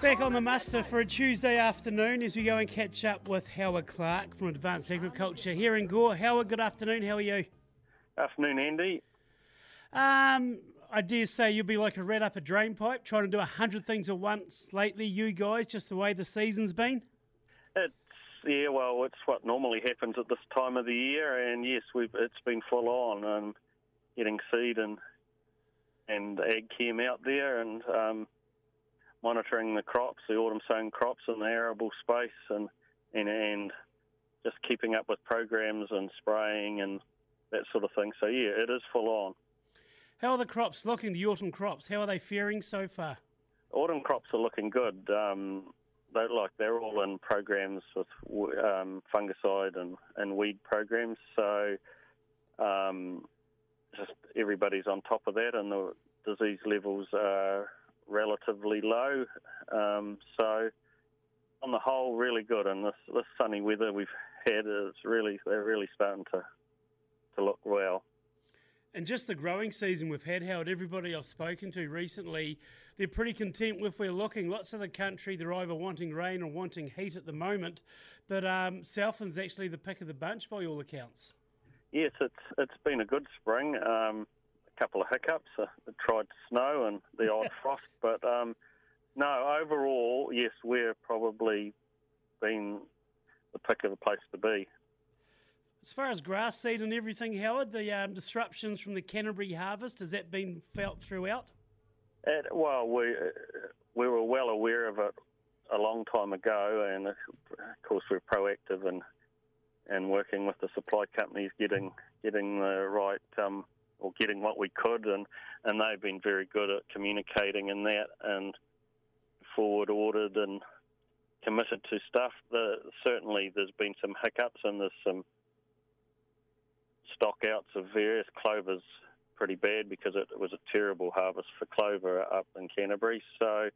Back on the muster for a Tuesday afternoon as we go and catch up with Howard Clarke from Advanced Agriculture here in Gore. Howard, good afternoon. How are you? Afternoon, Andy. Um, I dare say you'll be like a rat up a drain pipe trying to do a hundred things at once lately, you guys, just the way the season's been. It's yeah, well, it's what normally happens at this time of the year, and yes, we've it's been full on and getting seed and and ag chem out there and um, monitoring the crops, the autumn sown crops in the arable space, and and and just keeping up with programs and spraying and that sort of thing. So yeah, it is full on. How are the crops looking? The autumn crops, how are they faring so far? Autumn crops are looking good. Um, they like they're all in programs with um, fungicide and, and weed programs. So um, just everybody's on top of that, and the disease levels are relatively low. Um, so on the whole, really good. And this this sunny weather we've had is really they're really starting to to look well. And just the growing season we've had, Howard, everybody I've spoken to recently, they're pretty content with where we're looking. Lots of the country, they're either wanting rain or wanting heat at the moment. But um, Southland's actually the pick of the bunch by all accounts. Yes, it's it's been a good spring. Um, couple of hiccups, uh, tried snow and the odd frost, but um, no, overall, yes, we're probably been the pick of the place to be. As far as grass seed and everything, Howard, the um, disruptions from the Canterbury harvest, has that been felt throughout? It, well, we we were well aware of it a long time ago, and of course we're proactive and and working with the supply companies, getting getting the right um, getting what we could, and and they've been very good at communicating in that and forward ordered and committed to stuff. The, certainly, there's been some hiccups and there's some stock outs of various clovers pretty bad because it was a terrible harvest for clover up in Canterbury. So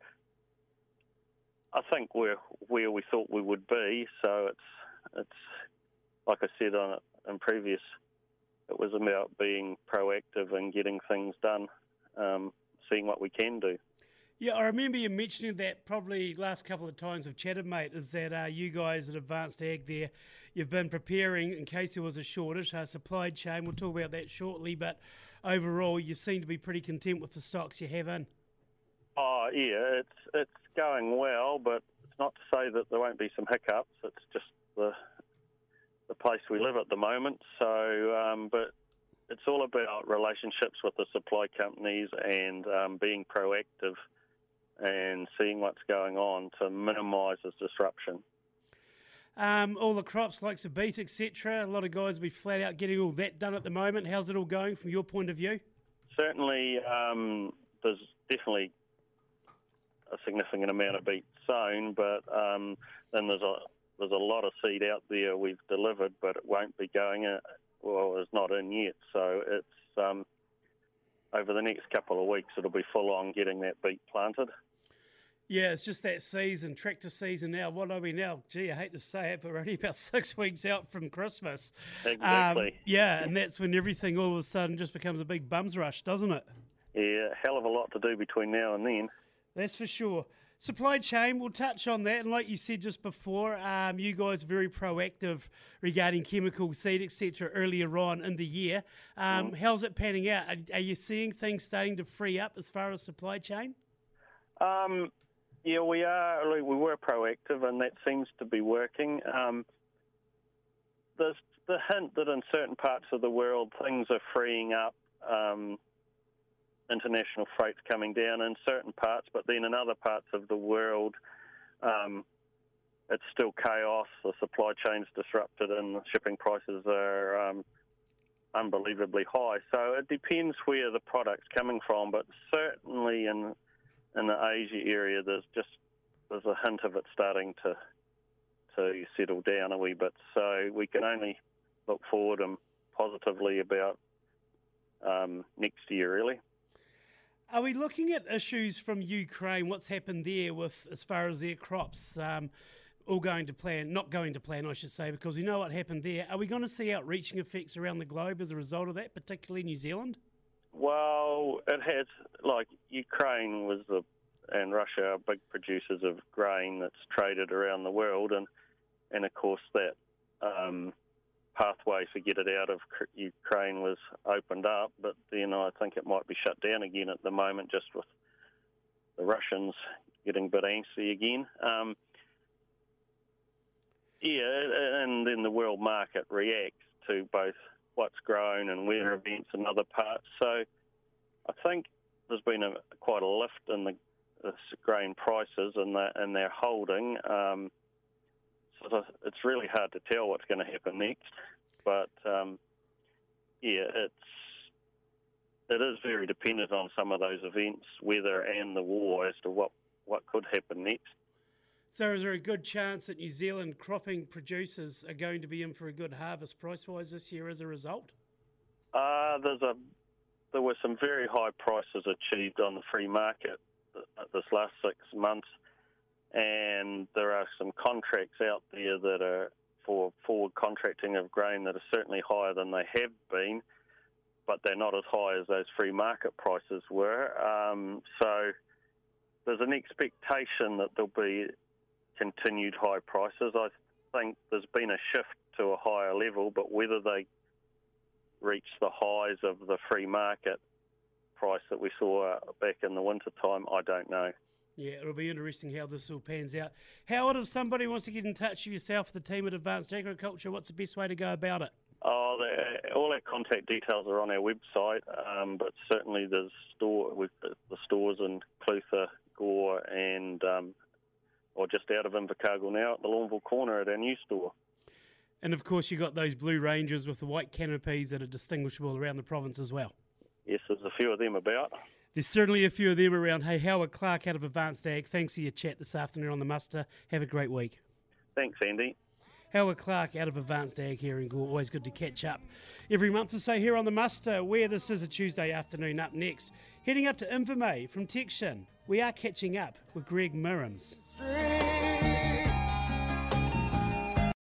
I think we're where we thought we would be. So it's it's like I said on in previous, it was about being proactive and getting things done, um, seeing what we can do. Yeah, I remember you mentioning that probably last couple of times we've chatted, mate. Is that uh, you guys at Advanced Ag there, you've been preparing in case there was a shortage, our supply chain. We'll talk about that shortly, but overall, you seem to be pretty content with the stocks you have in. Oh yeah, it's it's going well, but it's not to say that there won't be some hiccups. It's just the the place we live at the moment. So, um, but it's all about relationships with the supply companies and um, being proactive and seeing what's going on to minimise this disruption. Um, all the crops like the beet, etc. A lot of guys will be flat out getting all that done at the moment. How's it all going from your point of view? Certainly, um, there's definitely a significant amount of beet sown, but um, then there's a there's a lot of seed out there we've delivered, but it won't be going. Uh, well, it's not in yet, so it's um, over the next couple of weeks. It'll be full on getting that beet planted. Yeah, it's just that season, tractor season now. What are we now? Gee, I hate to say it, but we're only about six weeks out from Christmas. Exactly. Um, yeah, and that's when everything all of a sudden just becomes a big bums rush, doesn't it? Yeah, hell of a lot to do between now and then. That's for sure. Supply chain, we'll touch on that. And like you said just before, um, you guys are very proactive regarding chemical seed, etc., earlier on in the year. Um, mm. How's it panning out? Are, are, you seeing things starting to free up as far as supply chain? Um, yeah, we are. We were proactive, and that seems to be working. Um, there's the hint that in certain parts of the world things are freeing up. International freight's coming down in certain parts, but then in other parts of the world, um, it's still chaos. The supply chain's disrupted, and the shipping prices are um, unbelievably high. So it depends where the product's coming from, but certainly in in the Asia area, there's just there's a hint of it starting to to settle down a wee bit. So we can only look forward and positively about um, next year, really. Are we looking at issues from Ukraine? What's happened there with as far as their crops? Um, all going to plan, not going to plan, I should say, because we know what happened there. Are we going to see outreaching effects around the globe as a result of that, particularly New Zealand? Well, it has. Like Ukraine was the and Russia are big producers of grain that's traded around the world, and and of course that um, pathway to get it out of Ukraine was opened up, but then I think it might be shut down again at the moment, just with the Russians getting a bit antsy again. Um, yeah, and then the world market reacts to both what's grown and weather events and other parts. So I think there's been a, quite a lift in the, the grain prices and, the, and their holding. Um, it's really hard to tell what's going to happen next. But um, yeah, it's it is very dependent on some of those events, weather and the war, as to what, what could happen next. So, is there a good chance that New Zealand cropping producers are going to be in for a good harvest price wise this year as a result? Uh, there's a there were some very high prices achieved on the free market this last six months, and there are some contracts out there that are for forward contracting of grain that are certainly higher than they have been, but they're not as high as those free market prices were. Um, so there's an expectation that there'll be continued high prices. I think there's been a shift to a higher level, but whether they reach the highs of the free market price that we saw back in the winter time, I don't know. Yeah, it'll be interesting how this all pans out. Howard, if somebody wants to get in touch with yourself, the team at Advanced Agriculture, what's the best way to go about it? Oh, all our contact details are on our website, um, but certainly there's store with the, the stores in Clutha, Gore, and um, or just out of Invercargill now at the Lorneville corner at our new store. And of course, you've got those blue Rangers with the white canopies that are distinguishable around the province as well. Yes, there's a few of them about. There's certainly a few of them around. Hey, Howard Clarke out of Advanced Ag, thanks for your chat this afternoon on the muster. Have a great week. Thanks, Andy. Howard Clarke out of Advanced Ag here in Gore. Always good to catch up every month or so here on the muster, where this is a Tuesday afternoon up next. Heading up to Invermay from Tection, we are catching up with Greg Mirams. Street.